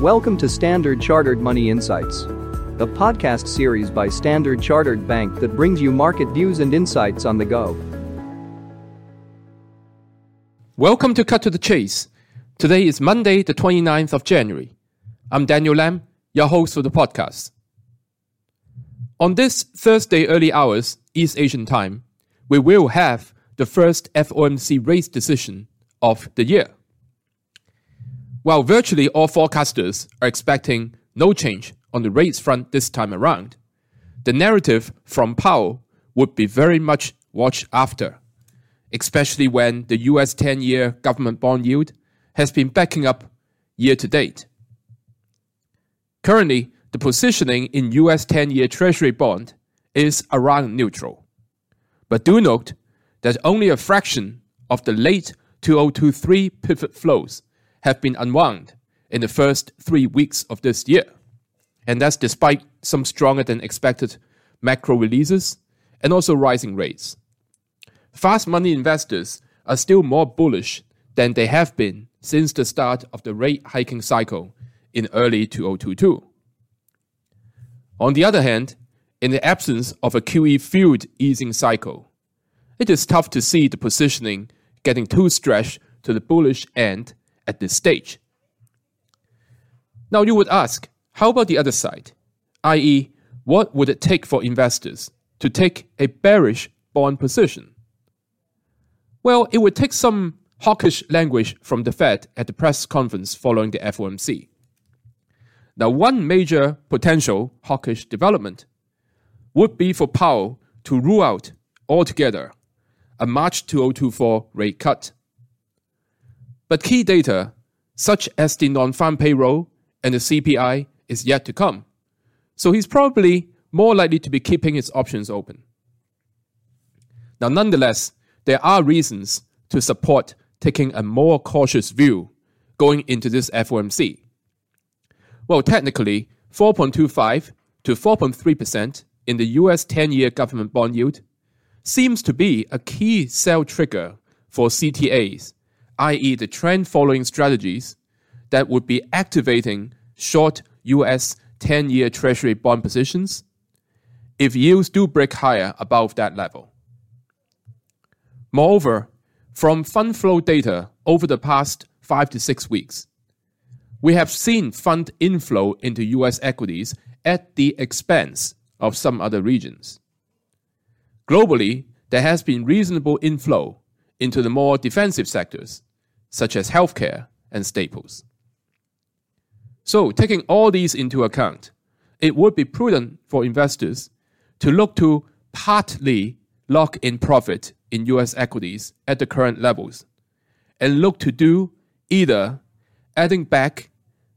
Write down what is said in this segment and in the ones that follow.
Welcome to Standard Chartered Money Insights, a podcast series by Standard Chartered Bank that brings you market views and insights on the go. Welcome to Cut to the Chase. Today is Monday, the 29th of January. I'm Daniel Lam, your host for the podcast. On this Thursday early hours, East Asian time, we will have the first FOMC rate decision of the year. While virtually all forecasters are expecting no change on the rates front this time around, the narrative from Powell would be very much watched after, especially when the US 10 year government bond yield has been backing up year to date. Currently, the positioning in US 10 year Treasury bond is around neutral. But do note that only a fraction of the late 2023 pivot flows have been unwound in the first three weeks of this year. And that's despite some stronger than expected macro releases and also rising rates. Fast money investors are still more bullish than they have been since the start of the rate hiking cycle in early 2022. On the other hand, in the absence of a QE fueled easing cycle, it is tough to see the positioning getting too stretched to the bullish end at this stage. Now you would ask, how about the other side? i.e., what would it take for investors to take a bearish bond position? Well, it would take some hawkish language from the Fed at the press conference following the FOMC. Now, one major potential hawkish development would be for Powell to rule out altogether a March 2024 rate cut. But key data, such as the non farm payroll and the CPI, is yet to come. So he's probably more likely to be keeping his options open. Now, nonetheless, there are reasons to support taking a more cautious view going into this FOMC. Well, technically, 4.25 to 4.3% in the US 10 year government bond yield seems to be a key sell trigger for CTAs i.e., the trend following strategies that would be activating short US 10 year Treasury bond positions if yields do break higher above that level. Moreover, from fund flow data over the past five to six weeks, we have seen fund inflow into US equities at the expense of some other regions. Globally, there has been reasonable inflow into the more defensive sectors, such as healthcare and staples. So, taking all these into account, it would be prudent for investors to look to partly lock in profit in US equities at the current levels and look to do either adding back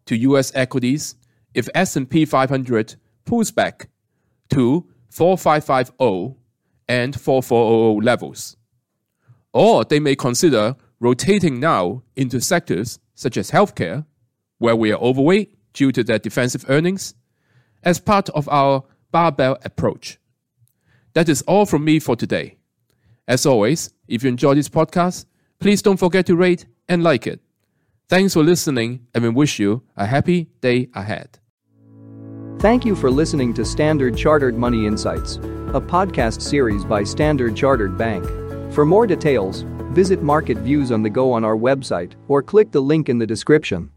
to US equities if S&P 500 pulls back to 4550 and 4400 levels. Or they may consider rotating now into sectors such as healthcare, where we are overweight due to their defensive earnings, as part of our barbell approach. That is all from me for today. As always, if you enjoy this podcast, please don't forget to rate and like it. Thanks for listening, and we wish you a happy day ahead. Thank you for listening to Standard Chartered Money Insights, a podcast series by Standard Chartered Bank. For more details, Visit Market Views on the go on our website or click the link in the description.